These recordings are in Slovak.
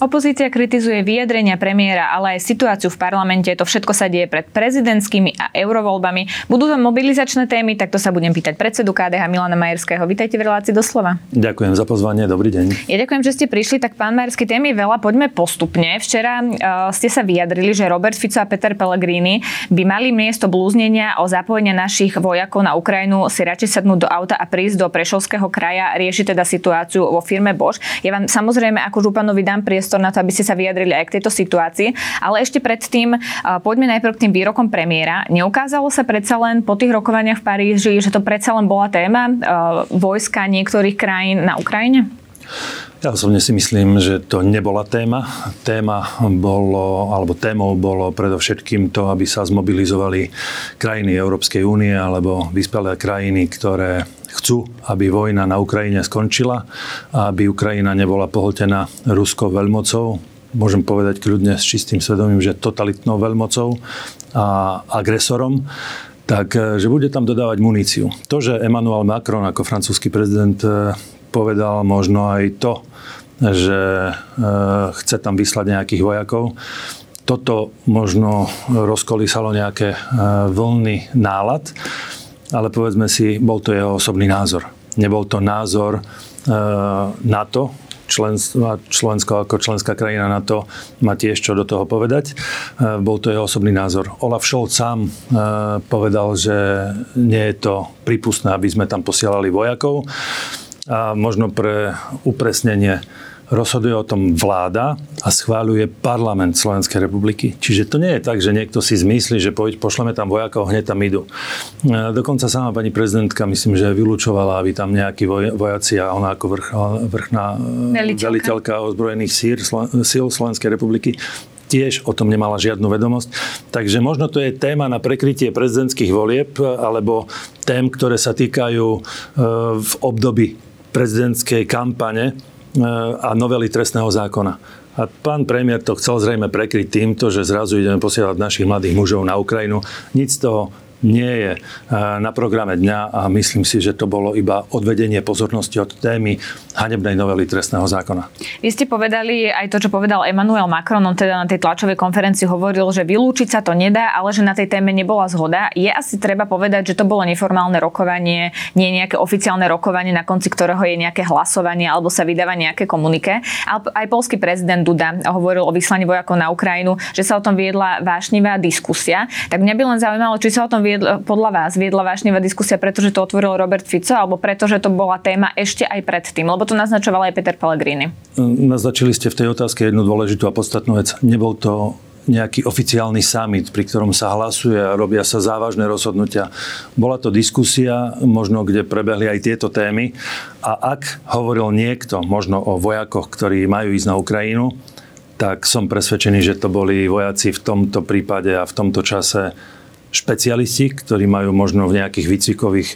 Opozícia kritizuje vyjadrenia premiéra, ale aj situáciu v parlamente. To všetko sa deje pred prezidentskými a eurovoľbami. Budú to mobilizačné témy, tak to sa budem pýtať predsedu KDH Milana Majerského. Vítajte v relácii doslova. Ďakujem za pozvanie, dobrý deň. Ja ďakujem, že ste prišli, tak pán Majerský, tém je veľa, poďme postupne. Včera uh, ste sa vyjadrili, že Robert Fico a Peter Pellegrini by mali miesto blúznenia o zapojenie našich vojakov na Ukrajinu si radšej sadnúť do auta a prísť do Prešovského kraja, riešiť teda situáciu vo firme Bosch. Ja vám samozrejme ako županovi dám priestor priestor na to, aby ste sa vyjadrili aj k tejto situácii. Ale ešte predtým poďme najprv k tým výrokom premiéra. Neukázalo sa predsa len po tých rokovaniach v Paríži, že to predsa len bola téma vojska niektorých krajín na Ukrajine? Ja osobne si myslím, že to nebola téma. Téma bolo, alebo témou bolo predovšetkým to, aby sa zmobilizovali krajiny Európskej únie alebo vyspelé krajiny, ktoré chcú, aby vojna na Ukrajine skončila a aby Ukrajina nebola pohltená ruskou veľmocou. Môžem povedať kľudne s čistým svedomím, že totalitnou veľmocou a agresorom tak že bude tam dodávať muníciu. To, že Emmanuel Macron ako francúzsky prezident povedal možno aj to, že e, chce tam vyslať nejakých vojakov. Toto možno rozkolísalo nejaké e, vlny nálad, ale povedzme si, bol to jeho osobný názor. Nebol to názor e, NATO, Slovensko ako členská krajina na to má tiež čo do toho povedať. Bol to jeho osobný názor. Olaf Scholz sám povedal, že nie je to prípustné, aby sme tam posielali vojakov. A možno pre upresnenie rozhoduje o tom vláda a schváľuje parlament Slovenskej republiky. Čiže to nie je tak, že niekto si zmyslí, že poď, pošleme tam vojakov, hneď tam idú. Dokonca sama pani prezidentka, myslím, že vylúčovala, aby tam nejakí vojaci a ona ako vrch, vrchná veliteľka. veliteľka ozbrojených sír, síl Slovenskej republiky tiež o tom nemala žiadnu vedomosť. Takže možno to je téma na prekrytie prezidentských volieb alebo tém, ktoré sa týkajú e, v období prezidentskej kampane e, a novely trestného zákona. A pán premiér to chcel zrejme prekryť týmto, že zrazu ideme posielať našich mladých mužov na Ukrajinu. Nic z toho nie je eh, na programe dňa a myslím si, že to bolo iba odvedenie pozornosti od témy hanebnej novely trestného zákona. Vy ste povedali aj to, čo povedal Emmanuel Macron, on teda na tej tlačovej konferencii hovoril, že vylúčiť sa to nedá, ale že na tej téme nebola zhoda. Je asi treba povedať, že to bolo neformálne rokovanie, nie nejaké oficiálne rokovanie, na konci ktorého je nejaké hlasovanie alebo sa vydáva nejaké komunike. Aj polský prezident Duda hovoril o vyslaní vojakov na Ukrajinu, že sa o tom viedla vášnivá diskusia. Tak mňa by len zaujímalo, či sa o tom viedla, podľa vás viedla vášnivá diskusia, pretože to otvoril Robert Fico, alebo pretože to bola téma ešte aj predtým? Lebo to naznačoval aj Peter Pellegrini. Naznačili ste v tej otázke jednu dôležitú a podstatnú vec. Nebol to nejaký oficiálny summit, pri ktorom sa hlasuje a robia sa závažné rozhodnutia. Bola to diskusia, možno kde prebehli aj tieto témy. A ak hovoril niekto možno o vojakoch, ktorí majú ísť na Ukrajinu, tak som presvedčený, že to boli vojaci v tomto prípade a v tomto čase špecialisti, ktorí majú možno v nejakých výcvikových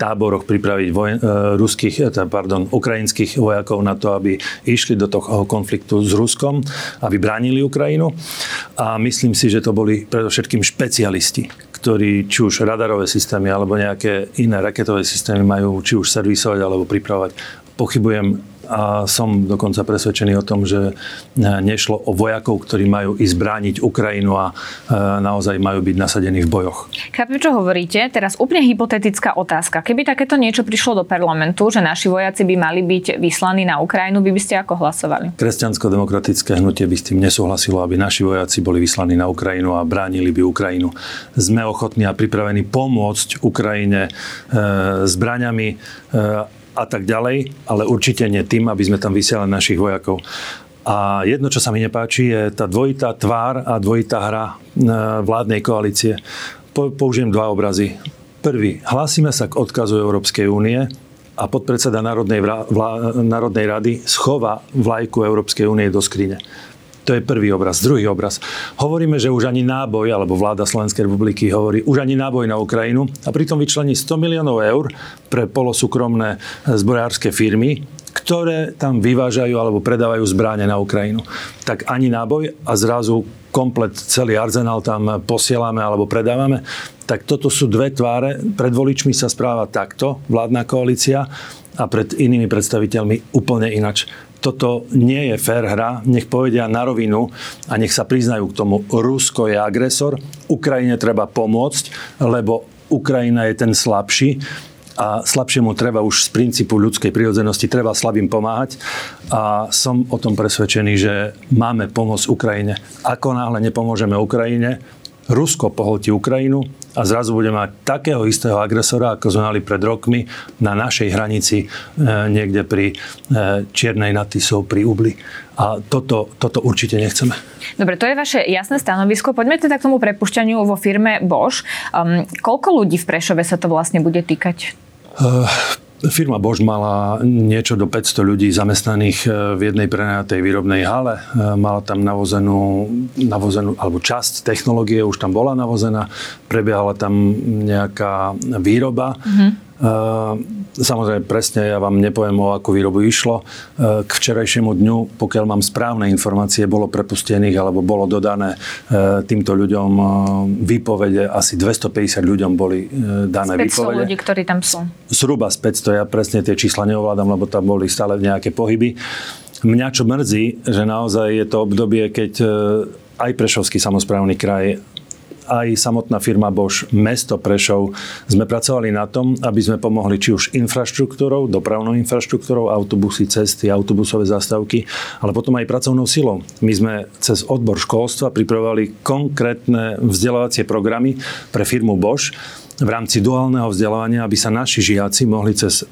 táboroch pripraviť vojen, e, ruských, e, pardon, ukrajinských vojakov na to, aby išli do toho konfliktu s Ruskom, aby bránili Ukrajinu. A myslím si, že to boli predovšetkým špecialisti, ktorí či už radarové systémy alebo nejaké iné raketové systémy majú či už servisovať alebo pripravovať. Pochybujem a som dokonca presvedčený o tom, že e, nešlo o vojakov, ktorí majú ísť brániť Ukrajinu a e, naozaj majú byť nasadení v bojoch. Chápem, čo hovoríte. Teraz úplne hypotetická otázka. Keby takéto niečo prišlo do parlamentu, že naši vojaci by mali byť vyslaní na Ukrajinu, vy by ste ako hlasovali? Kresťansko-demokratické hnutie by s tým nesúhlasilo, aby naši vojaci boli vyslaní na Ukrajinu a bránili by Ukrajinu. Sme ochotní a pripravení pomôcť Ukrajine e, zbraňami e, a tak ďalej, ale určite nie tým, aby sme tam vysielali našich vojakov. A jedno, čo sa mi nepáči, je tá dvojitá tvár a dvojitá hra e, vládnej koalície. Použijem dva obrazy. Prvý, hlásime sa k odkazu Európskej únie a podpredseda Národnej, vlá, Národnej rady schová vlajku Európskej únie do skrine. To je prvý obraz. Druhý obraz. Hovoríme, že už ani náboj, alebo vláda Slovenskej republiky hovorí, už ani náboj na Ukrajinu a pritom vyčlení 100 miliónov eur pre polosúkromné zbrojárske firmy, ktoré tam vyvážajú alebo predávajú zbráne na Ukrajinu. Tak ani náboj a zrazu komplet celý arzenál tam posielame alebo predávame. Tak toto sú dve tváre. Pred voličmi sa správa takto vládna koalícia a pred inými predstaviteľmi úplne inač. Toto nie je fér hra, nech povedia na rovinu a nech sa priznajú k tomu. Rusko je agresor, Ukrajine treba pomôcť, lebo Ukrajina je ten slabší a slabšiemu treba už z princípu ľudskej prírodzenosti, treba slabým pomáhať a som o tom presvedčený, že máme pomôcť Ukrajine. Ako náhle nepomôžeme Ukrajine, Rusko pohltí Ukrajinu a zrazu budeme mať takého istého agresora, ako sme mali pred rokmi na našej hranici e, niekde pri e, Čiernej nad Tisou, pri Ubli. A toto, toto určite nechceme. Dobre, to je vaše jasné stanovisko. Poďme teda k tomu prepušťaniu vo firme Bosch. Um, koľko ľudí v Prešove sa to vlastne bude týkať? Uh, Firma Bosch mala niečo do 500 ľudí zamestnaných e, v jednej prenajatej výrobnej hale. E, mala tam navozenú, navozenú, alebo časť technológie už tam bola navozená. Prebiehala tam nejaká výroba. Mm-hmm samozrejme, presne ja vám nepoviem, o akú výrobu išlo. Ehm, k včerajšiemu dňu, pokiaľ mám správne informácie, bolo prepustených alebo bolo dodané ehm, týmto ľuďom výpovede. Asi 250 ľuďom boli dané z 500 výpovede. ľudí, ktorí tam sú. Zhruba z 500, ja presne tie čísla neovládam, lebo tam boli stále nejaké pohyby. Mňa čo mrzí, že naozaj je to obdobie, keď aj Prešovský samozprávny kraj aj samotná firma Bosch, mesto Prešov, sme pracovali na tom, aby sme pomohli či už infraštruktúrou, dopravnou infraštruktúrou, autobusy, cesty, autobusové zastávky, ale potom aj pracovnou silou. My sme cez odbor školstva pripravovali konkrétne vzdelávacie programy pre firmu Bosch, v rámci duálneho vzdelávania, aby sa naši žiaci mohli cez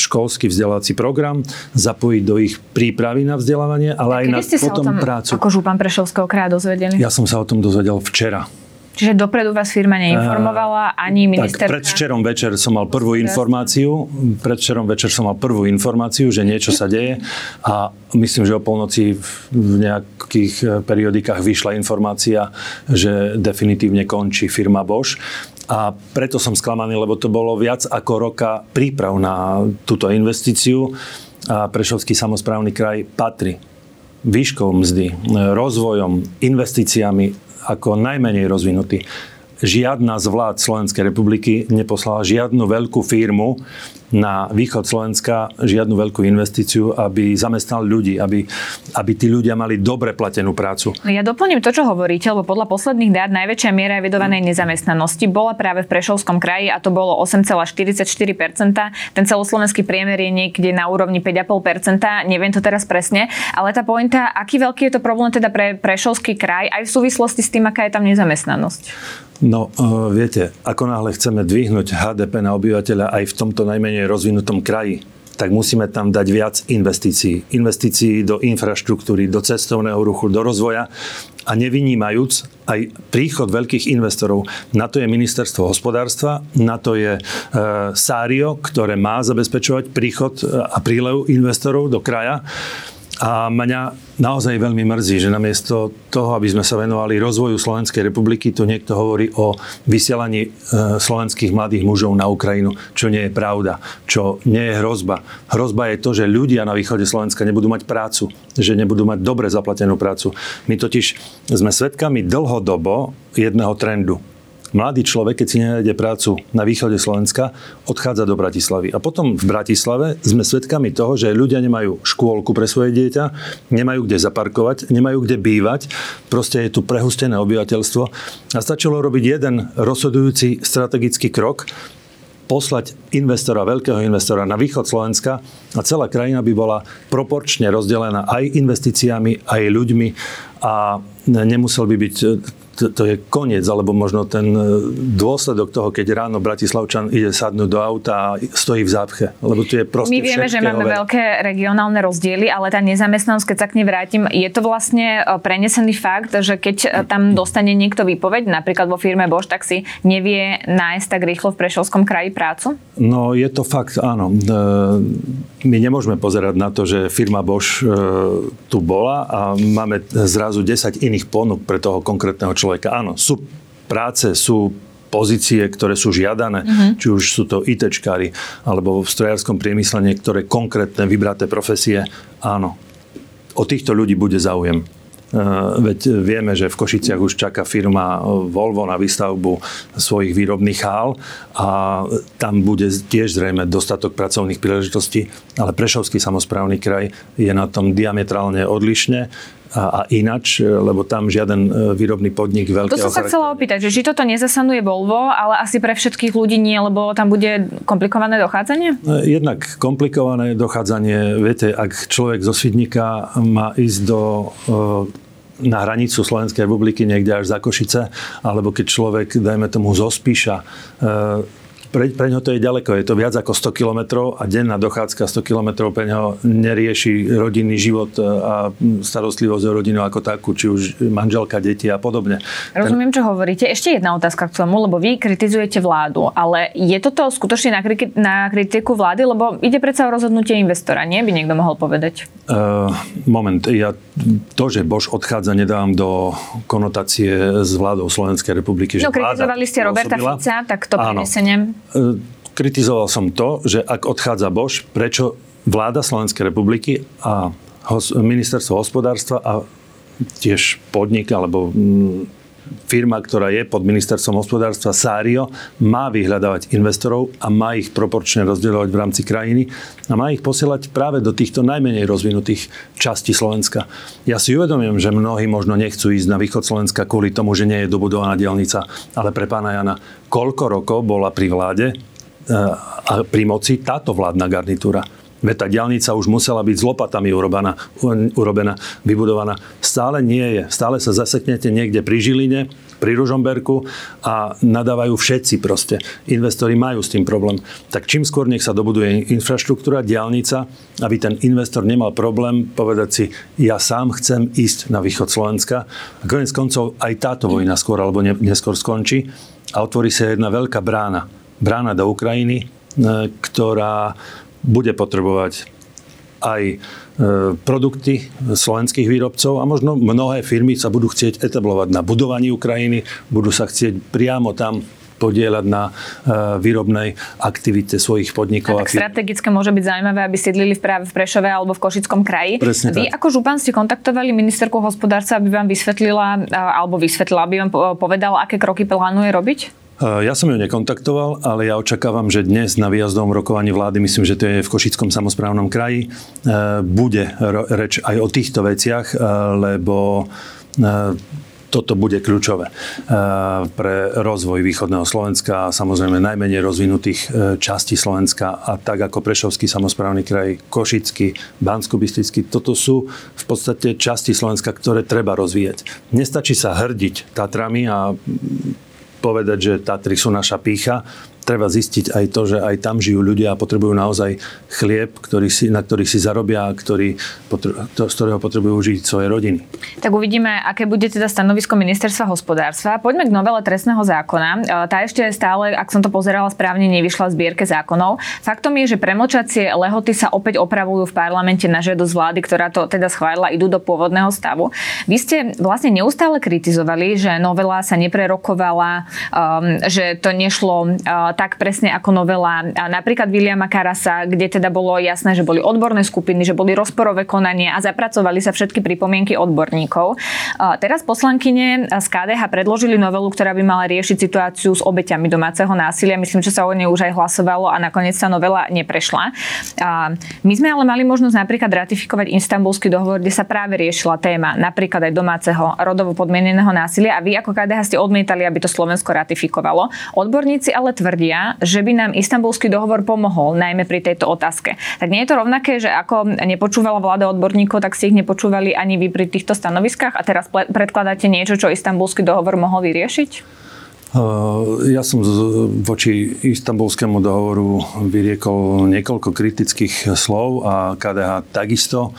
školský vzdelávací program zapojiť do ich prípravy na vzdelávanie, ale aj na potom prácu. Ako župan Prešovského kraja dozvedeli? Ja som sa o tom dozvedel včera. Čiže dopredu vás firma neinformovala, ani minister... Tak predvčerom večer som mal prvú informáciu, predvčerom večer som mal prvú informáciu, že niečo sa deje a myslím, že o polnoci v nejakých eh, periodikách vyšla informácia, že definitívne končí firma Bosch. A preto som sklamaný, lebo to bolo viac ako roka príprav na túto investíciu a Prešovský samozprávny kraj patrí výškou mzdy, rozvojom, investíciami ako najmenej rozvinutý. Žiadna z vlád Slovenskej republiky neposlala žiadnu veľkú firmu na východ Slovenska, žiadnu veľkú investíciu, aby zamestnal ľudí, aby, aby tí ľudia mali dobre platenú prácu. Ja doplním to, čo hovoríte, lebo podľa posledných dát najväčšia miera evidovanej nezamestnanosti bola práve v Prešovskom kraji a to bolo 8,44%. Ten celoslovenský priemer je niekde na úrovni 5,5%. Neviem to teraz presne, ale tá pointa, aký veľký je to problém teda pre Prešovský kraj aj v súvislosti s tým, aká je tam nezamestnanosť? No, uh, viete, ako náhle chceme dvihnúť HDP na obyvateľa aj v tomto najmenej rozvinutom kraji, tak musíme tam dať viac investícií. Investícií do infraštruktúry, do cestovného ruchu, do rozvoja a nevynímajúc aj príchod veľkých investorov. Na to je ministerstvo hospodárstva, na to je e, Sário, ktoré má zabezpečovať príchod e, a prílev investorov do kraja. A mňa naozaj veľmi mrzí, že namiesto toho, aby sme sa venovali rozvoju Slovenskej republiky, tu niekto hovorí o vysielaní e, slovenských mladých mužov na Ukrajinu, čo nie je pravda, čo nie je hrozba. Hrozba je to, že ľudia na východe Slovenska nebudú mať prácu, že nebudú mať dobre zaplatenú prácu. My totiž sme svedkami dlhodobo jedného trendu mladý človek, keď si nenájde prácu na východe Slovenska, odchádza do Bratislavy. A potom v Bratislave sme svedkami toho, že ľudia nemajú škôlku pre svoje dieťa, nemajú kde zaparkovať, nemajú kde bývať, proste je tu prehustené obyvateľstvo. A stačilo robiť jeden rozhodujúci strategický krok, poslať investora, veľkého investora na východ Slovenska a celá krajina by bola proporčne rozdelená aj investíciami, aj ľuďmi a nemusel by byť to, to je koniec, alebo možno ten e, dôsledok toho, keď ráno Bratislavčan ide sadnúť do auta a stojí v zápche. Lebo tu je proste My vieme, že máme ve... veľké regionálne rozdiely, ale tá nezamestnanosť, keď sa k nej vrátim, je to vlastne e, prenesený fakt, že keď e, tam dostane niekto výpoveď, napríklad vo firme Bosch, tak si nevie nájsť tak rýchlo v Prešovskom kraji prácu? No, je to fakt, áno. My nemôžeme pozerať na to, že firma Bosch tu bola a máme zrazu 10 iných ponúk pre toho konkrétneho človeka človeka. Áno, sú práce, sú pozície, ktoré sú žiadané, uh-huh. či už sú to ITčkári, alebo v strojárskom priemysle niektoré konkrétne vybraté profesie. Áno, o týchto ľudí bude záujem. veď vieme, že v Košiciach už čaká firma Volvo na výstavbu svojich výrobných hál a tam bude tiež zrejme dostatok pracovných príležitostí, ale Prešovský samozprávny kraj je na tom diametrálne odlišne a, a inač, lebo tam žiaden e, výrobný podnik veľkého To som sa chcela opýtať, že či toto nezasanuje Volvo, ale asi pre všetkých ľudí nie, lebo tam bude komplikované dochádzanie? E, jednak komplikované dochádzanie, viete, ak človek zo Svidníka má ísť do e, na hranicu Slovenskej republiky niekde až za Košice, alebo keď človek, dajme tomu, zospíša pre, pre ňo to je ďaleko, je to viac ako 100 km a denná dochádzka 100 km pre ňo nerieši rodinný život e, a starostlivosť o rodinu ako takú, či už manželka, deti a podobne. Rozumiem, čo hovoríte. Ešte jedna otázka k tomu, lebo vy kritizujete vládu, ale je toto skutočne na, kriti- na kritiku vlády, lebo ide predsa o rozhodnutie investora, nie by niekto mohol povedať? Uh, moment, ja to, že Bož odchádza, nedávam do konotácie s vládou Slovenskej republiky. No, kritizovali ste Roberta Fica, tak to. E, kritizoval som to, že ak odchádza Bož, prečo vláda Slovenskej republiky a ministerstvo hospodárstva a tiež podnik alebo firma, ktorá je pod ministerstvom hospodárstva Sário, má vyhľadávať investorov a má ich proporčne rozdielovať v rámci krajiny a má ich posielať práve do týchto najmenej rozvinutých častí Slovenska. Ja si uvedomím, že mnohí možno nechcú ísť na východ Slovenska kvôli tomu, že nie je dobudovaná dielnica, ale pre pána Jana, koľko rokov bola pri vláde e, a pri moci táto vládna garnitúra? Veď tá diálnica už musela byť s lopatami urobená, urobená, vybudovaná. Stále nie je. Stále sa zaseknete niekde pri Žiline, pri Ružomberku a nadávajú všetci proste. Investori majú s tým problém. Tak čím skôr nech sa dobuduje infraštruktúra, diálnica, aby ten investor nemal problém povedať si, ja sám chcem ísť na východ Slovenska. A konec koncov aj táto vojna skôr alebo neskôr skončí a otvorí sa jedna veľká brána. Brána do Ukrajiny, e, ktorá bude potrebovať aj e, produkty slovenských výrobcov a možno mnohé firmy sa budú chcieť etablovať na budovaní Ukrajiny, budú sa chcieť priamo tam podielať na e, výrobnej aktivite svojich podnikov. A tak strategicky môže byť zaujímavé, aby sídlili v práve v Prešove alebo v Košickom kraji. Presne Vy tak. ako župan ste kontaktovali ministerku hospodárstva, aby vám vysvetlila, alebo vysvetlila, aby vám povedala, aké kroky plánuje robiť? Ja som ju nekontaktoval, ale ja očakávam, že dnes na výjazdovom rokovaní vlády, myslím, že to je v Košickom samozprávnom kraji, e, bude reč aj o týchto veciach, e, lebo toto bude kľúčové pre rozvoj východného Slovenska a samozrejme najmenej rozvinutých častí Slovenska a tak ako Prešovský samozprávny kraj, Košický, bansko Toto sú v podstate časti Slovenska, ktoré treba rozvíjať. Nestačí sa hrdiť Tatrami a povedať, že Tatry sú naša pícha treba zistiť aj to, že aj tam žijú ľudia a potrebujú naozaj chlieb, ktorý si, na ktorý si zarobia a ktorý, to, z ktorého potrebujú žiť svoje rodiny. Tak uvidíme, aké bude teda stanovisko ministerstva hospodárstva. Poďme k novele trestného zákona. E, tá ešte stále, ak som to pozerala správne, nevyšla v zbierke zákonov. Faktom je, že premočacie lehoty sa opäť opravujú v parlamente na žiadosť vlády, ktorá to teda schválila, idú do pôvodného stavu. Vy ste vlastne neustále kritizovali, že novela sa neprerokovala, um, že to nešlo uh, tak presne ako novela napríklad Williama Karasa, kde teda bolo jasné, že boli odborné skupiny, že boli rozporové konanie a zapracovali sa všetky pripomienky odborníkov. Teraz poslankyne z KDH predložili novelu, ktorá by mala riešiť situáciu s obeťami domáceho násilia. Myslím, že sa o nej už aj hlasovalo a nakoniec sa novela neprešla. My sme ale mali možnosť napríklad ratifikovať istambulský dohovor, kde sa práve riešila téma napríklad aj domáceho rodovo podmieneného násilia a vy ako KDH ste odmietali, aby to Slovensko ratifikovalo. Odborníci ale tvrdia, tvrdia, že by nám istambulský dohovor pomohol, najmä pri tejto otázke. Tak nie je to rovnaké, že ako nepočúvala vláda odborníkov, tak si ich nepočúvali ani vy pri týchto stanoviskách a teraz predkladáte niečo, čo istambulský dohovor mohol vyriešiť? Ja som voči istambulskému dohovoru vyriekol niekoľko kritických slov a KDH takisto.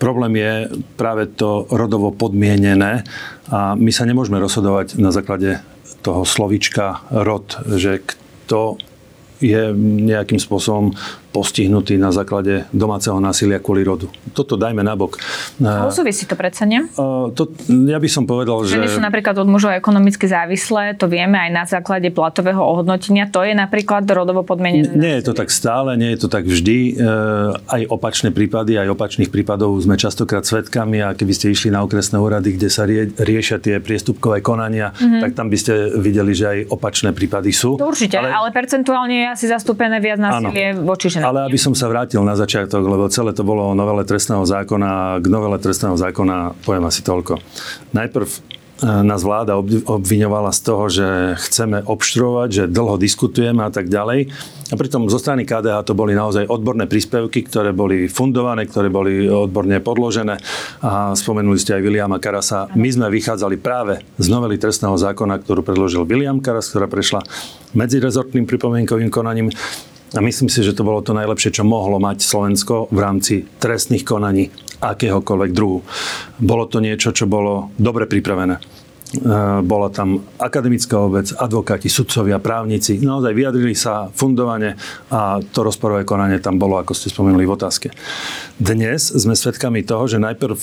Problém je práve to rodovo podmienené a my sa nemôžeme rozhodovať na základe toho slovička rod, že kto je nejakým spôsobom postihnutí na základe domáceho násilia kvôli rodu. Toto dajme nabok. Ale súvisí to predsa, nie? To, ja by som povedal, že... Ženy sú napríklad od mužov ekonomicky závislé, to vieme aj na základe platového ohodnotenia. To je napríklad rodovo podmienené. Nie je to tak stále, nie je to tak vždy. E, aj opačné prípady, aj opačných prípadov sme častokrát svetkami a keby ste išli na okresné úrady, kde sa rie, riešia tie priestupkové konania, mm-hmm. tak tam by ste videli, že aj opačné prípady sú. To určite, ale, ale percentuálne je asi zastúpené viac násilie voči ženám. Ale aby som sa vrátil na začiatok, lebo celé to bolo o novele trestného zákona, k novele trestného zákona poviem asi toľko. Najprv e, nás vláda obviňovala z toho, že chceme obštruovať, že dlho diskutujeme a tak ďalej. A pritom zo strany KDH to boli naozaj odborné príspevky, ktoré boli fundované, ktoré boli odborne podložené. A spomenuli ste aj Williama Karasa. My sme vychádzali práve z novely trestného zákona, ktorú predložil William Karas, ktorá prešla medzirezortným pripomienkovým konaním. A myslím si, že to bolo to najlepšie, čo mohlo mať Slovensko v rámci trestných konaní akéhokoľvek druhu. Bolo to niečo, čo bolo dobre pripravené. E, bola tam akademická obec, advokáti, sudcovia, právnici. Naozaj vyjadrili sa fundovane a to rozporové konanie tam bolo, ako ste spomenuli v otázke. Dnes sme svedkami toho, že najprv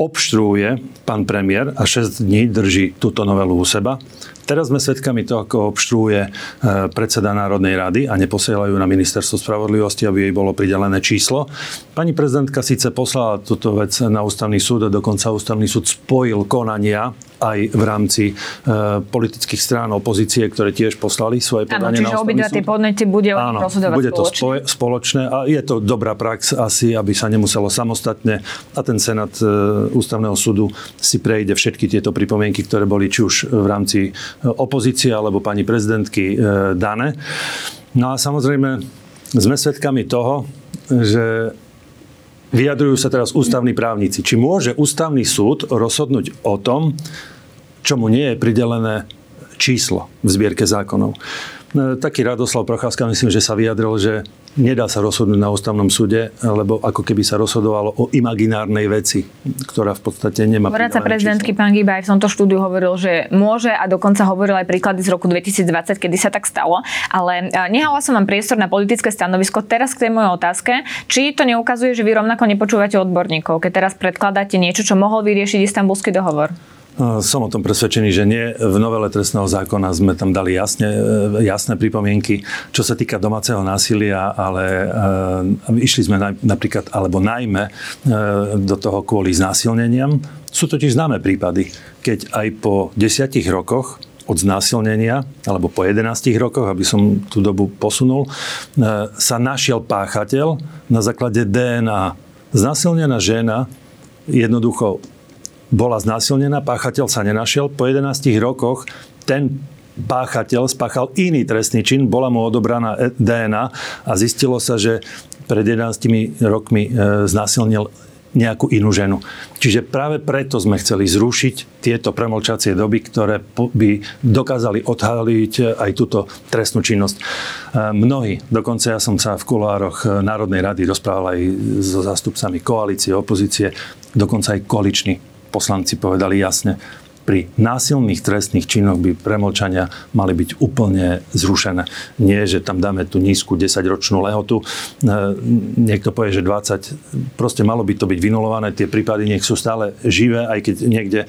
obštruuje pán premiér a 6 dní drží túto novelu u seba. Teraz sme svedkami toho, ako obštruuje e, predseda Národnej rady a neposielajú na ministerstvo spravodlivosti, aby jej bolo pridelené číslo. Pani prezidentka síce poslala túto vec na ústavný súd a dokonca ústavný súd spojil konania aj v rámci e, politických strán opozície, ktoré tiež poslali svoje podanie Áno, čiže obidva tie podnety bude Áno, bude to spoločne. spoločné a je to dobrá prax asi, aby sa nemuselo samostatne a ten Senát e, ústavného súdu si prejde všetky tieto pripomienky, ktoré boli či už v rámci e, opozície alebo pani prezidentky e, dané. No a samozrejme sme svedkami toho, že vyjadrujú sa teraz ústavní právnici. Či môže ústavný súd rozhodnúť o tom, čomu nie je pridelené číslo v zbierke zákonov. E, taký Radoslav Procházka myslím, že sa vyjadril, že nedá sa rozhodnúť na ústavnom súde, lebo ako keby sa rozhodovalo o imaginárnej veci, ktorá v podstate nemá Poradca prezidentky pán Giba aj v tomto štúdiu hovoril, že môže a dokonca hovoril aj príklady z roku 2020, kedy sa tak stalo. Ale e, nehala som vám priestor na politické stanovisko. Teraz k tej mojej otázke. Či to neukazuje, že vy rovnako nepočúvate odborníkov, keď teraz predkladáte niečo, čo mohol vyriešiť istambulský dohovor? Som o tom presvedčený, že nie. V novele trestného zákona sme tam dali jasne, e, jasné pripomienky, čo sa týka domáceho násilia, ale e, išli sme napríklad, alebo najmä e, do toho kvôli znásilneniam. Sú totiž známe prípady, keď aj po desiatich rokoch od znásilnenia, alebo po 11 rokoch, aby som tú dobu posunul, sa našiel páchateľ na základe DNA. Znásilnená žena jednoducho bola znásilnená, páchateľ sa nenašiel. Po 11 rokoch ten páchateľ spáchal iný trestný čin, bola mu odobraná e- DNA a zistilo sa, že pred 11 rokmi e, znásilnil nejakú inú ženu. Čiže práve preto sme chceli zrušiť tieto premlčacie doby, ktoré by dokázali odhaliť aj túto trestnú činnosť. E, mnohí, dokonca ja som sa v kulároch Národnej rady rozprával aj so zástupcami koalície, opozície, dokonca aj koaliční poslanci povedali jasne, pri násilných trestných činoch by premlčania mali byť úplne zrušené. Nie, že tam dáme tú nízku 10-ročnú lehotu. E, niekto povie, že 20. Proste malo by to byť vynulované. Tie prípady nech sú stále živé, aj keď niekde e,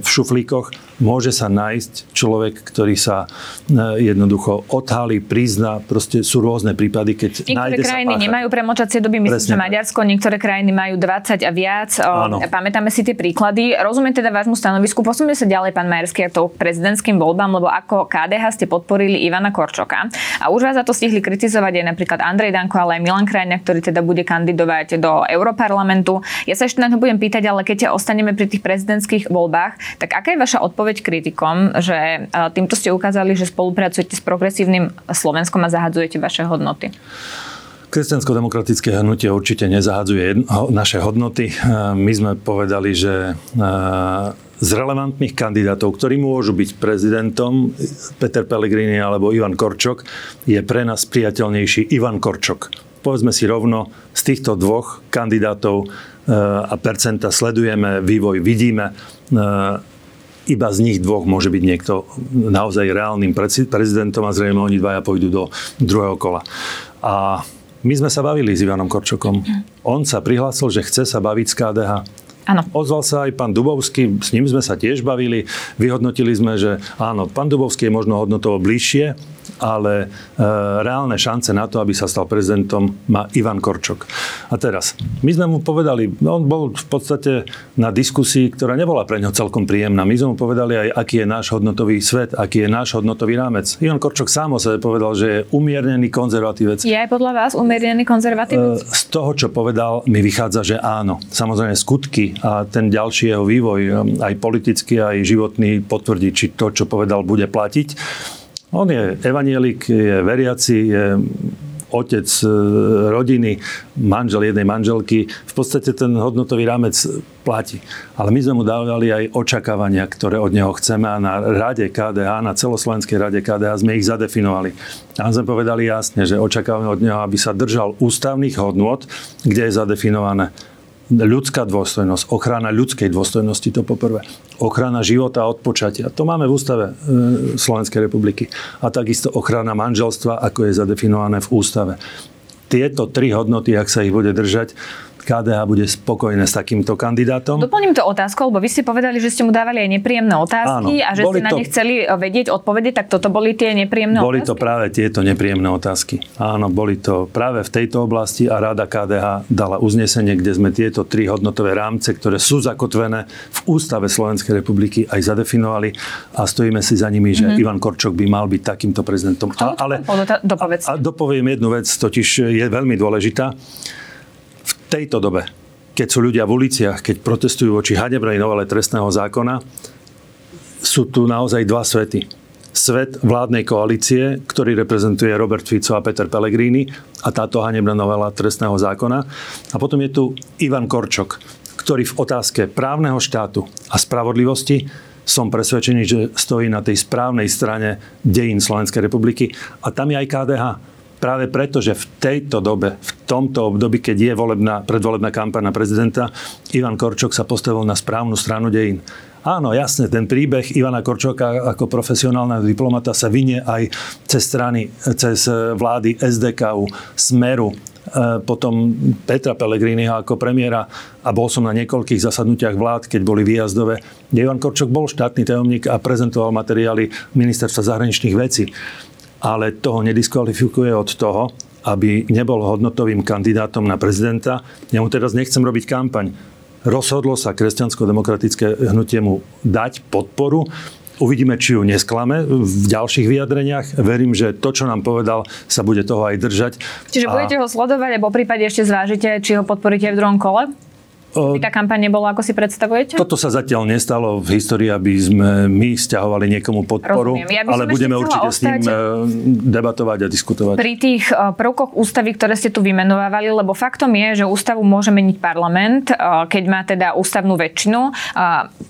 v šuflíkoch môže sa nájsť človek, ktorý sa e, jednoducho odhalí, prizná. Proste sú rôzne prípady, keď Niektoré krajiny sa nemajú premlčacie doby, myslím, Presne. že Maďarsko, niektoré krajiny majú 20 a viac. Áno. Pamätáme si tie príklady. Rozumiem teda vášmu stanovisku. Posúňme sa ďalej, pán Majerský, to prezidentským voľbám, lebo ako KDH ste podporili Ivana Korčoka. A už vás za to stihli kritizovať aj napríklad Andrej Danko, ale aj Milan Krajňa, ktorý teda bude kandidovať do Európarlamentu. Ja sa ešte na to budem pýtať, ale keď ostaneme pri tých prezidentských voľbách, tak aká je vaša odpoveď kritikom, že e, týmto ste ukázali, že spolupracujete s progresívnym Slovenskom a zahadzujete vaše hodnoty? Kresťansko-demokratické hnutie určite nezahadzuje naše hodnoty. E, my sme povedali, že e, z relevantných kandidátov, ktorí môžu byť prezidentom, Peter Pellegrini alebo Ivan Korčok, je pre nás priateľnejší Ivan Korčok. Povedzme si rovno, z týchto dvoch kandidátov a percenta sledujeme vývoj, vidíme iba z nich dvoch môže byť niekto naozaj reálnym prezidentom a zrejme oni dvaja pôjdu do druhého kola. A My sme sa bavili s Ivanom Korčokom. On sa prihlásil, že chce sa baviť s KDH. Áno. Ozval sa aj pán Dubovský, s ním sme sa tiež bavili. Vyhodnotili sme, že áno, pán Dubovský je možno hodnotovo bližšie, ale e, reálne šance na to, aby sa stal prezidentom, má Ivan Korčok. A teraz, my sme mu povedali, no, on bol v podstate na diskusii, ktorá nebola pre neho celkom príjemná. My sme mu povedali aj, aký je náš hodnotový svet, aký je náš hodnotový rámec. Ivan Korčok sám o sebe povedal, že je umiernený konzervatívec. Je aj podľa vás umiernený konzervatívec? E, z toho, čo povedal, mi vychádza, že áno. Samozrejme, skutky a ten ďalší jeho vývoj, aj politický, aj životný, potvrdí, či to, čo povedal, bude platiť. On je evanielik, je veriaci, je otec e, rodiny, manžel jednej manželky. V podstate ten hodnotový rámec platí. Ale my sme mu dávali aj očakávania, ktoré od neho chceme a na rade KDH, na celoslovenskej rade KDH sme ich zadefinovali. A sme povedali jasne, že očakávame od neho, aby sa držal ústavných hodnôt, kde je zadefinované ľudská dôstojnosť, ochrana ľudskej dôstojnosti, to poprvé. Ochrana života a odpočatia. To máme v ústave e, Slovenskej republiky. A takisto ochrana manželstva, ako je zadefinované v ústave. Tieto tri hodnoty, ak sa ich bude držať, KDH bude spokojné s takýmto kandidátom. Doplním to otázku, lebo vy ste povedali, že ste mu dávali aj nepríjemné otázky Áno, a že ste na to, ne chceli eh, vedieť odpovedať, tak toto boli tie nepríjemné boli otázky? Boli to práve tieto nepríjemné otázky. Áno, boli to práve v tejto oblasti a Rada KDH dala uznesenie, kde sme tieto tri hodnotové rámce, ktoré sú zakotvené v Ústave Slovenskej republiky, aj zadefinovali a stojíme si za nimi, že mm-hmm. Ivan Korčok by mal byť takýmto prezidentom. A, ale, a, a dopoviem jednu vec, totiž je veľmi dôležitá tejto dobe, keď sú ľudia v uliciach, keď protestujú voči hanebnej novele trestného zákona, sú tu naozaj dva svety. Svet vládnej koalície, ktorý reprezentuje Robert Fico a Peter Pellegrini a táto hanebná novela trestného zákona. A potom je tu Ivan Korčok, ktorý v otázke právneho štátu a spravodlivosti som presvedčený, že stojí na tej správnej strane dejín Slovenskej republiky. A tam je aj KDH práve preto, že v tejto dobe, v tomto období, keď je volebná, predvolebná kampaň na prezidenta, Ivan Korčok sa postavil na správnu stranu dejín. Áno, jasne, ten príbeh Ivana Korčoka ako profesionálneho diplomata sa vynie aj cez strany, cez vlády SDKU, Smeru, e, potom Petra Pellegriniho ako premiéra a bol som na niekoľkých zasadnutiach vlád, keď boli výjazdové, kde Ivan Korčok bol štátny tajomník a prezentoval materiály ministerstva zahraničných vecí ale toho nediskvalifikuje od toho, aby nebol hodnotovým kandidátom na prezidenta. Ja mu teraz nechcem robiť kampaň. Rozhodlo sa kresťansko-demokratické hnutie mu dať podporu. Uvidíme, či ju nesklame v ďalších vyjadreniach. Verím, že to, čo nám povedal, sa bude toho aj držať. Čiže a... budete ho sledovať a po prípade ešte zvážite, či ho podporíte v druhom kole? Tá kampaň nebola, ako si predstavujete? Toto sa zatiaľ nestalo v histórii, aby sme my stiahovali niekomu podporu, ja ale budeme určite s ním e, debatovať a diskutovať. Pri tých e, prvkoch ústavy, ktoré ste tu vymenovávali, lebo faktom je, že ústavu môže meniť parlament, e, keď má teda ústavnú väčšinu.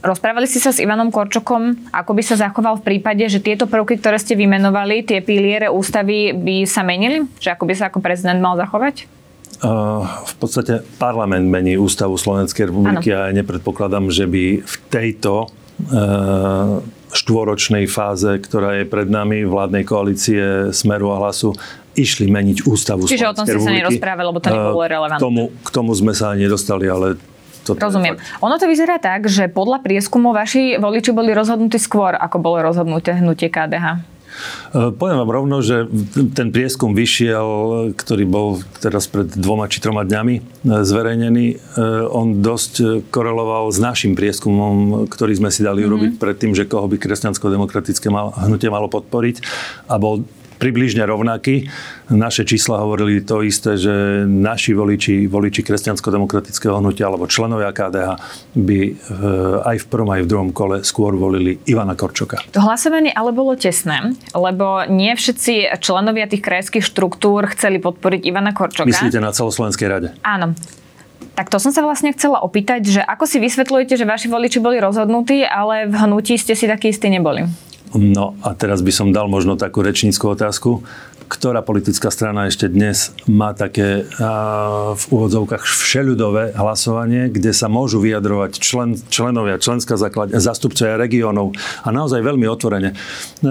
Rozprávali ste sa s Ivanom Korčokom, ako by sa zachoval v prípade, že tieto prvky, ktoré ste vymenovali, tie piliere ústavy by sa menili? Že ako by sa ako prezident mal zachovať? V podstate parlament mení ústavu Slovenskej republiky ano. a ja nepredpokladám, že by v tejto štvoročnej fáze, ktorá je pred nami, vládnej koalície Smeru a Hlasu, išli meniť ústavu Čiže Slovenskej o tom ste sa nerozprávali, lebo to nebolo relevantné. K tomu, k tomu sme sa ani nedostali, ale toto Rozumiem. Ono to vyzerá tak, že podľa prieskumov vaši voliči boli rozhodnutí skôr, ako bolo rozhodnuté hnutie KDH. E, poviem vám rovno, že ten prieskum vyšiel, ktorý bol teraz pred dvoma či troma dňami e, zverejnený, e, on dosť koreloval s našim prieskumom, ktorý sme si dali mm-hmm. urobiť predtým, že koho by kresťansko-demokratické hnutie malo podporiť a bol približne rovnaký. Naše čísla hovorili to isté, že naši voliči, voliči kresťansko-demokratického hnutia alebo členovia KDH by e, aj v prvom, aj v druhom kole skôr volili Ivana Korčoka. To hlasovanie ale bolo tesné, lebo nie všetci členovia tých krajských štruktúr chceli podporiť Ivana Korčoka. Myslíte na celoslovenskej rade? Áno. Tak to som sa vlastne chcela opýtať, že ako si vysvetľujete, že vaši voliči boli rozhodnutí, ale v hnutí ste si takí istí neboli? No a teraz by som dal možno takú rečníckú otázku. Ktorá politická strana ešte dnes má také a, v úvodzovkách všeľudové hlasovanie, kde sa môžu vyjadrovať člen, členovia, členská základ, zastupcovia regiónov a naozaj veľmi otvorene. E,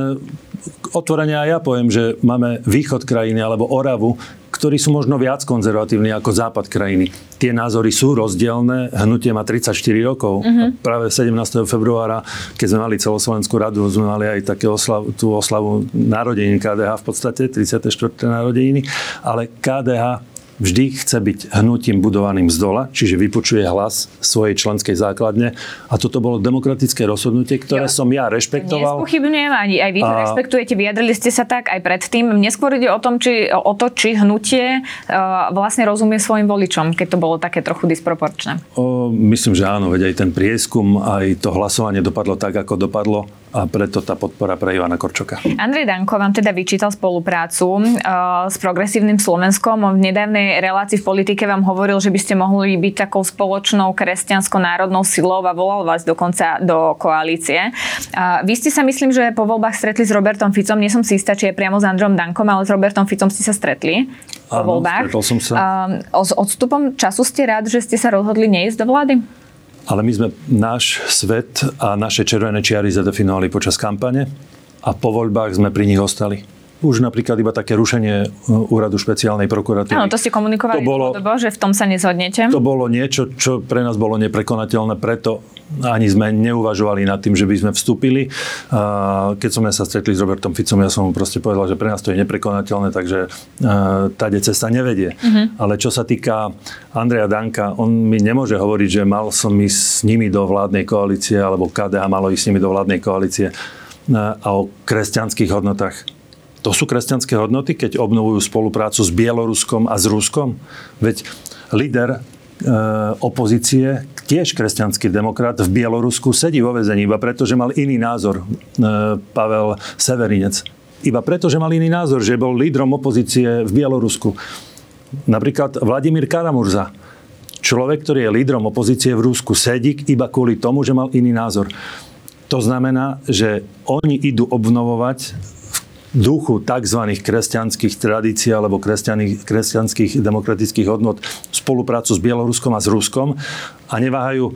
otvorene aj ja poviem, že máme východ krajiny alebo Oravu, ktorí sú možno viac konzervatívni ako západ krajiny. Tie názory sú rozdielne. Hnutie má 34 rokov. Uh-huh. Práve 17. februára, keď sme mali celoslovenskú radu, sme mali aj také oslav, tú oslavu narodenín KDH v podstate, 34. narodeniny. Ale KDH vždy chce byť hnutím budovaným z dola, čiže vypočuje hlas svojej členskej základne. A toto bolo demokratické rozhodnutie, ktoré jo. som ja rešpektoval. Nespochybňujem, ani aj vy to a... rešpektujete, vyjadrili ste sa tak aj predtým. Neskôr ide o, tom, či, o to, či hnutie uh, vlastne rozumie svojim voličom, keď to bolo také trochu disproporčné. O, myslím, že áno, veď aj ten prieskum, aj to hlasovanie dopadlo tak, ako dopadlo a preto tá podpora pre Ivana Korčoka. Andrej Danko vám teda vyčítal spoluprácu uh, s progresívnym Slovenskom. V nedávnej relácii v politike vám hovoril, že by ste mohli byť takou spoločnou kresťansko-národnou silou a volal vás dokonca do koalície. Uh, vy ste sa myslím, že po voľbách stretli s Robertom Ficom. Nie som si istá, či je priamo s Androm Dankom, ale s Robertom Ficom ste sa stretli po Áno, voľbách. som sa. Uh, s odstupom času ste rád, že ste sa rozhodli neísť do vlády? Ale my sme náš svet a naše červené čiary zadefinovali počas kampane a po voľbách sme pri nich ostali. Už napríklad iba také rušenie e, úradu špeciálnej prokuratúry. Áno, to ste komunikovali to bolo, dobo, že v tom sa nezhodnete. To bolo niečo, čo pre nás bolo neprekonateľné, preto ani sme neuvažovali nad tým, že by sme vstúpili. Keď sme sa stretli s Robertom Ficom, ja som mu proste povedal, že pre nás to je neprekonateľné, takže tá cesta nevedie. Uh-huh. Ale čo sa týka Andreja Danka, on mi nemôže hovoriť, že mal som ísť s nimi do vládnej koalície, alebo KDH malo ísť s nimi do vládnej koalície a o kresťanských hodnotách. To sú kresťanské hodnoty, keď obnovujú spoluprácu s Bieloruskom a s Ruskom? Veď líder E, opozície, tiež kresťanský demokrat v Bielorusku sedí vo vezení iba preto, že mal iný názor e, Pavel Severinec. Iba preto, že mal iný názor, že bol lídrom opozície v Bielorusku. Napríklad Vladimír Karamurza, človek, ktorý je lídrom opozície v Rusku, sedí iba kvôli tomu, že mal iný názor. To znamená, že oni idú obnovovať duchu tzv. kresťanských tradícií alebo kresťanských demokratických hodnot spoluprácu s Bieloruskom a s Ruskom a neváhajú e,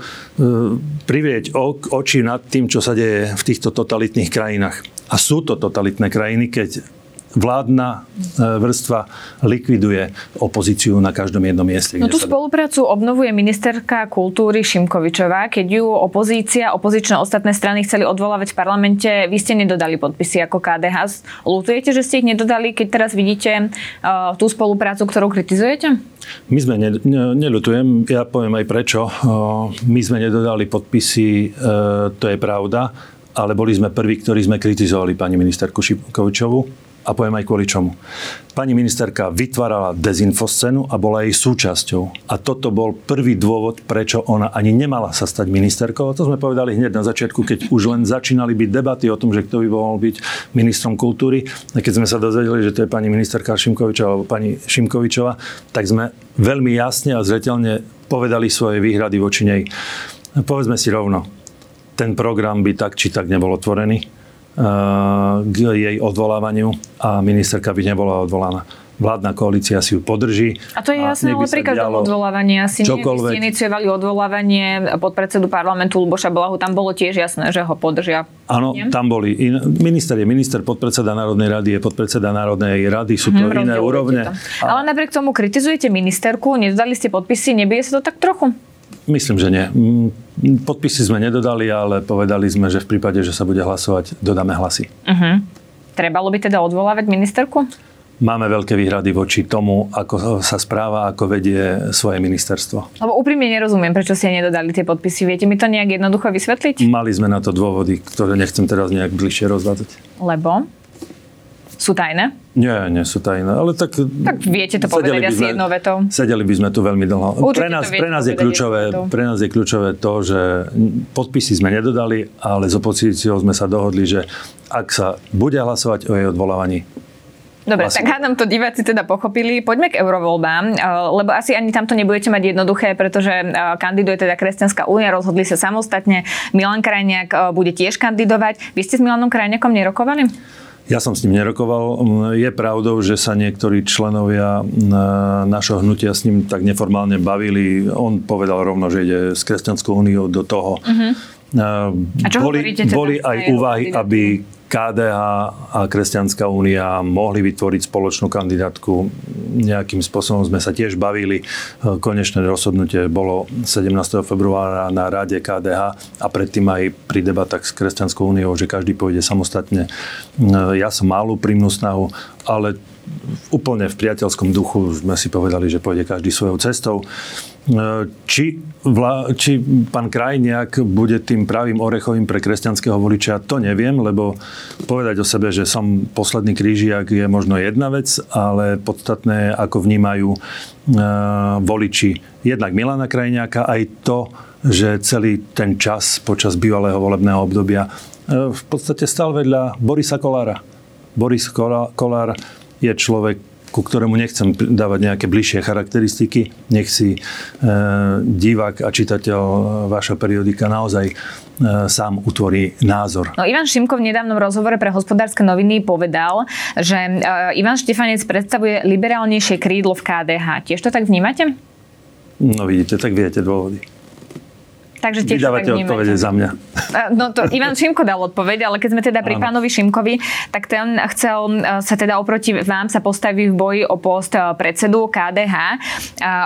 privrieť oči nad tým, čo sa deje v týchto totalitných krajinách. A sú to totalitné krajiny, keď vládna e, vrstva likviduje opozíciu na každom jednom mieste. No tú spoluprácu obnovuje ministerka kultúry Šimkovičová. Keď ju opozícia, opozičné ostatné strany chceli odvolávať v parlamente, vy ste nedodali podpisy ako KDH. Lutujete, že ste ich nedodali, keď teraz vidíte uh, tú spoluprácu, ktorú kritizujete? My sme, ne, ne, neľutujem, ja poviem aj prečo. Uh, my sme nedodali podpisy, uh, to je pravda, ale boli sme prví, ktorí sme kritizovali pani ministerku Šimkovičovu a poviem aj kvôli čomu. Pani ministerka vytvárala dezinfoscénu a bola jej súčasťou. A toto bol prvý dôvod, prečo ona ani nemala sa stať ministerkou. A to sme povedali hneď na začiatku, keď už len začínali byť debaty o tom, že kto by mohol byť ministrom kultúry. A keď sme sa dozvedeli, že to je pani ministerka Šimkovičová alebo pani Šimkovičová, tak sme veľmi jasne a zretelne povedali svoje výhrady voči nej. Povedzme si rovno, ten program by tak či tak nebol otvorený k jej odvolávaniu a ministerka by nebola odvolaná vládna koalícia si ju podrží. A to je jasné, ale pri každom odvolávaní asi čokoľvek. nie. Vy ste iniciovali odvolávanie podpredsedu parlamentu Luboša Blahu, tam bolo tiež jasné, že ho podržia. Áno, tam boli. In, minister je minister, podpredseda Národnej rady je podpredseda Národnej rady, sú to hmm, iné úrovne. To. A... Ale napriek tomu kritizujete ministerku, nedali ste podpisy, nebije sa to tak trochu? Myslím, že nie. Mm, podpisy sme nedodali, ale povedali sme, že v prípade, že sa bude hlasovať, dodáme hlasy. Uh-huh. Trebalo by teda odvolávať ministerku? Máme veľké výhrady voči tomu, ako sa správa, ako vedie svoje ministerstvo. Lebo úprimne nerozumiem, prečo ste nedodali tie podpisy. Viete mi to nejak jednoducho vysvetliť? Mali sme na to dôvody, ktoré nechcem teraz nejak bližšie rozvádzať. Lebo? Sú tajné? Nie, nie sú tajné, ale tak... Tak viete to povedať asi jednou vetou. Sedeli by sme tu veľmi dlho. pre nás, pre, nás je kľúčové, pre nás je kľúčové to, že podpisy sme nedodali, ale s opozíciou sme sa dohodli, že ak sa bude hlasovať o jej odvolávaní, Dobre, Vlastne. tak hádam to diváci teda pochopili. Poďme k eurovoľbám, eh, lebo asi ani tamto nebudete mať jednoduché, pretože eh, kandiduje teda Kresťanská únia, rozhodli sa samostatne. Milan Krajniak eh, bude tiež kandidovať. Vy ste s Milanom Krajniakom nerokovali? Ja som s ním nerokoval. Je pravdou, že sa niektorí členovia našho hnutia s ním tak neformálne bavili. On povedal rovno, že ide s Kresťanskou úniou do toho. Uh-huh. A čo boli, teda boli aj úvahy, aby KDH a Kresťanská únia mohli vytvoriť spoločnú kandidátku. Nejakým spôsobom sme sa tiež bavili. Konečné rozhodnutie bolo 17. februára na rade KDH a predtým aj pri debatách s Kresťanskou úniou, že každý pôjde samostatne. Ja som mal úprimnú snahu, ale úplne v priateľskom duchu sme si povedali, že pôjde každý svojou cestou. Či, vla, či pán Krajniak bude tým pravým orechovým pre kresťanského voliča, to neviem, lebo povedať o sebe, že som posledný krížiak je možno jedna vec, ale podstatné, ako vnímajú uh, voliči jednak Milana Krajniaka, aj to, že celý ten čas počas bývalého volebného obdobia uh, v podstate stal vedľa Borisa Kolára. Boris Kolár je človek, ku ktorému nechcem dávať nejaké bližšie charakteristiky. Nech si e, divák a čitateľ vaša periodika naozaj e, sám utvorí názor. No, Ivan Šimko v nedávnom rozhovore pre hospodárske noviny povedal, že e, Ivan Štefanec predstavuje liberálnejšie krídlo v KDH. Tiež to tak vnímate? No vidíte, tak viete dôvody. Takže tiež Vydávate odpovede za mňa. No to Ivan Šimko dal odpoveď, ale keď sme teda pri Áno. pánovi Šimkovi, tak ten chcel sa teda oproti vám sa postaviť v boji o post predsedu KDH.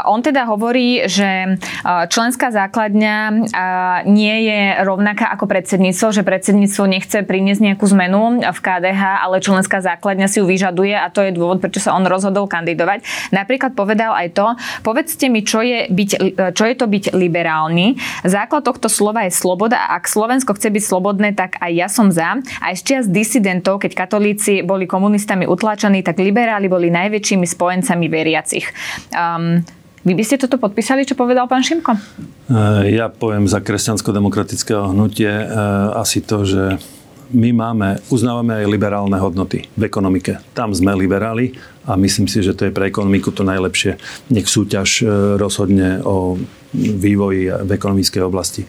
On teda hovorí, že členská základňa nie je rovnaká ako predsedníctvo, že predsedníctvo nechce priniesť nejakú zmenu v KDH, ale členská základňa si ju vyžaduje a to je dôvod, prečo sa on rozhodol kandidovať. Napríklad povedal aj to, povedzte mi, čo je, byť, čo je to byť liberálny. Za základ tohto slova je sloboda a ak Slovensko chce byť slobodné, tak aj ja som za. Aj z čias disidentov, keď katolíci boli komunistami utlačení, tak liberáli boli najväčšími spojencami veriacich. Um, vy by ste toto podpísali, čo povedal pán Šimko? Uh, ja poviem za kresťansko-demokratického hnutie uh, asi to, že my máme, uznávame aj liberálne hodnoty v ekonomike. Tam sme liberáli a myslím si, že to je pre ekonomiku to najlepšie. Nech súťaž e, rozhodne o vývoji v ekonomickej oblasti. E,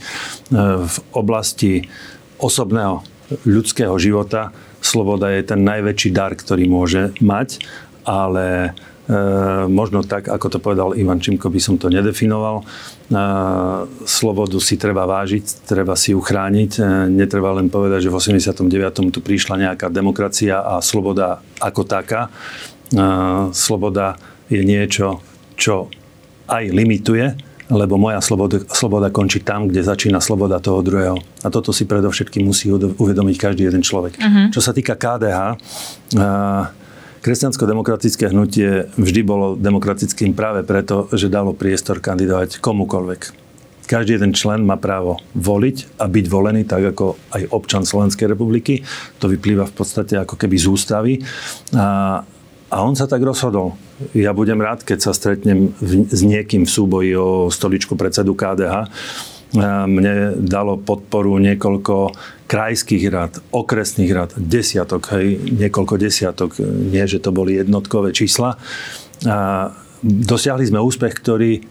v oblasti osobného ľudského života sloboda je ten najväčší dar, ktorý môže mať, ale možno tak, ako to povedal Ivan Čimko, by som to nedefinoval. E, slobodu si treba vážiť, treba si ju chrániť. E, netreba len povedať, že v 89. tu prišla nejaká demokracia a sloboda ako taká. Sloboda je niečo, čo aj limituje, lebo moja sloboda, sloboda končí tam, kde začína sloboda toho druhého. A toto si predovšetkým musí uvedomiť každý jeden človek. Uh-huh. Čo sa týka KDH, Kresťansko-demokratické hnutie vždy bolo demokratickým práve preto, že dalo priestor kandidovať komukoľvek. Každý jeden člen má právo voliť a byť volený, tak ako aj občan Slovenskej republiky. To vyplýva v podstate ako keby z ústavy. A, a on sa tak rozhodol. Ja budem rád, keď sa stretnem v, s niekým v súboji o stoličku predsedu KDH. Mne dalo podporu niekoľko krajských rad, okresných rad, desiatok, hej, niekoľko desiatok, nie, že to boli jednotkové čísla. A dosiahli sme úspech, ktorý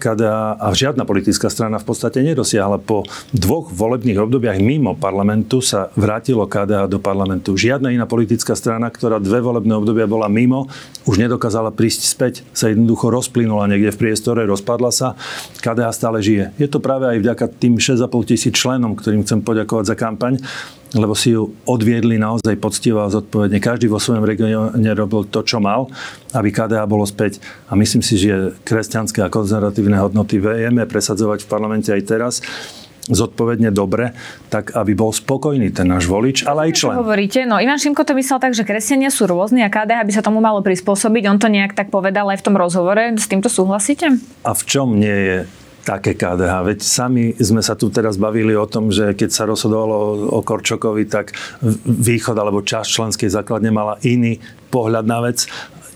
KDA a žiadna politická strana v podstate nedosiahla. Po dvoch volebných obdobiach mimo parlamentu sa vrátilo KDA do parlamentu. Žiadna iná politická strana, ktorá dve volebné obdobia bola mimo, už nedokázala prísť späť, sa jednoducho rozplynula niekde v priestore, rozpadla sa. KDA stále žije. Je to práve aj vďaka tým 6,5 tisíc členom, ktorým chcem poďakovať za kampaň, lebo si ju odviedli naozaj poctivo a zodpovedne. Každý vo svojom regióne robil to, čo mal, aby KDA bolo späť. A myslím si, že kresťanské a konzervatívne hodnoty vieme presadzovať v parlamente aj teraz zodpovedne dobre, tak aby bol spokojný ten náš volič, ale aj člen. Čo hovoríte? No Ivan Šimko to myslel tak, že kresťania sú rôzni a KDH by sa tomu malo prispôsobiť. On to nejak tak povedal aj v tom rozhovore. S týmto súhlasíte? A v čom nie je také KDH. Veď sami sme sa tu teraz bavili o tom, že keď sa rozhodovalo o Korčokovi, tak východ alebo časť členskej základne mala iný pohľad na vec.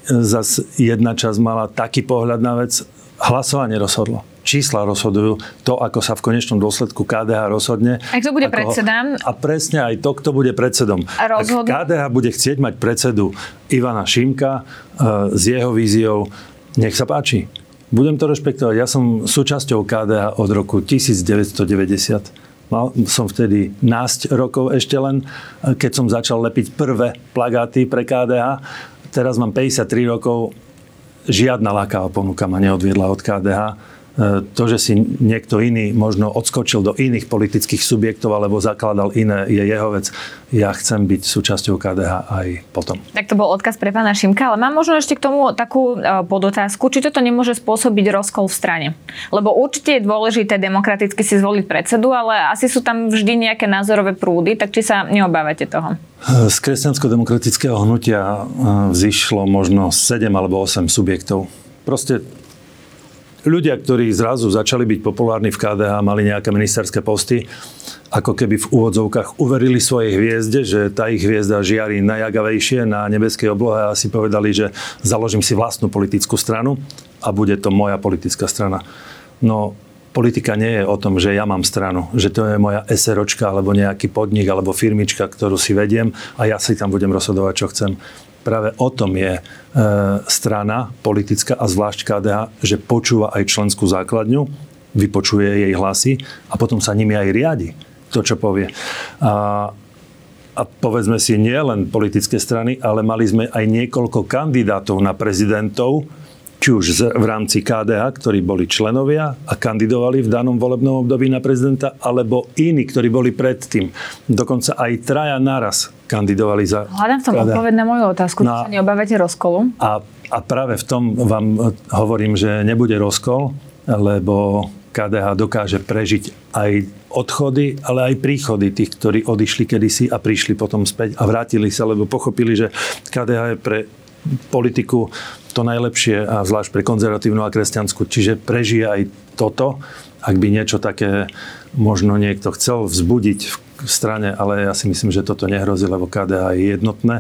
Zas jedna časť mala taký pohľad na vec. Hlasovanie rozhodlo čísla rozhodujú to, ako sa v konečnom dôsledku KDH rozhodne. A kto bude predsedom? A presne aj to, kto bude predsedom. Rozhodnú... Ak KDH bude chcieť mať predsedu Ivana Šimka uh, s jeho víziou, nech sa páči. Budem to rešpektovať. Ja som súčasťou KDH od roku 1990. Mal som vtedy násť rokov ešte len, keď som začal lepiť prvé plagáty pre KDH. Teraz mám 53 rokov. Žiadna lákavá ponuka ma neodviedla od KDH. To, že si niekto iný možno odskočil do iných politických subjektov alebo zakladal iné, je jeho vec. Ja chcem byť súčasťou KDH aj potom. Tak to bol odkaz pre pána Šimka, ale mám možno ešte k tomu takú e, podotázku, či toto nemôže spôsobiť rozkol v strane. Lebo určite je dôležité demokraticky si zvoliť predsedu, ale asi sú tam vždy nejaké názorové prúdy, tak či sa neobávate toho? Z kresťansko-demokratického hnutia e, vzýšlo možno 7 alebo 8 subjektov. Proste ľudia, ktorí zrazu začali byť populárni v KDH, mali nejaké ministerské posty, ako keby v úvodzovkách uverili svojej hviezde, že tá ich hviezda žiari najagavejšie na nebeskej oblohe a si povedali, že založím si vlastnú politickú stranu a bude to moja politická strana. No, politika nie je o tom, že ja mám stranu, že to je moja SROčka alebo nejaký podnik alebo firmička, ktorú si vediem a ja si tam budem rozhodovať, čo chcem. Práve o tom je e, strana politická a zvlášť KDH, že počúva aj členskú základňu, vypočuje jej hlasy a potom sa nimi aj riadi to, čo povie. A, a povedzme si, nie len politické strany, ale mali sme aj niekoľko kandidátov na prezidentov, či už v rámci KDH, ktorí boli členovia a kandidovali v danom volebnom období na prezidenta, alebo iní, ktorí boli predtým. Dokonca aj traja naraz kandidovali za Hľadám v tom odpoveď na moju otázku. No, sa neobávate rozkolu? A, a práve v tom vám hovorím, že nebude rozkol, lebo KDH dokáže prežiť aj odchody, ale aj príchody tých, ktorí odišli kedysi a prišli potom späť a vrátili sa, lebo pochopili, že KDH je pre politiku to najlepšie a zvlášť pre konzervatívnu a kresťanskú. Čiže prežije aj toto, ak by niečo také možno niekto chcel vzbudiť v strane, ale ja si myslím, že toto nehrozí, lebo KDH je jednotné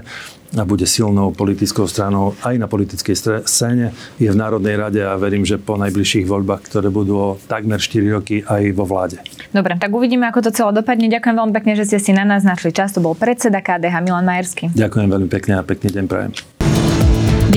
a bude silnou politickou stranou aj na politickej scéne. Je v Národnej rade a verím, že po najbližších voľbách, ktoré budú o takmer 4 roky aj vo vláde. Dobre, tak uvidíme, ako to celé dopadne. Ďakujem veľmi pekne, že ste si na nás našli čas. To bol predseda KDH Milan Majersky. Ďakujem veľmi pekne a pekný deň prajem.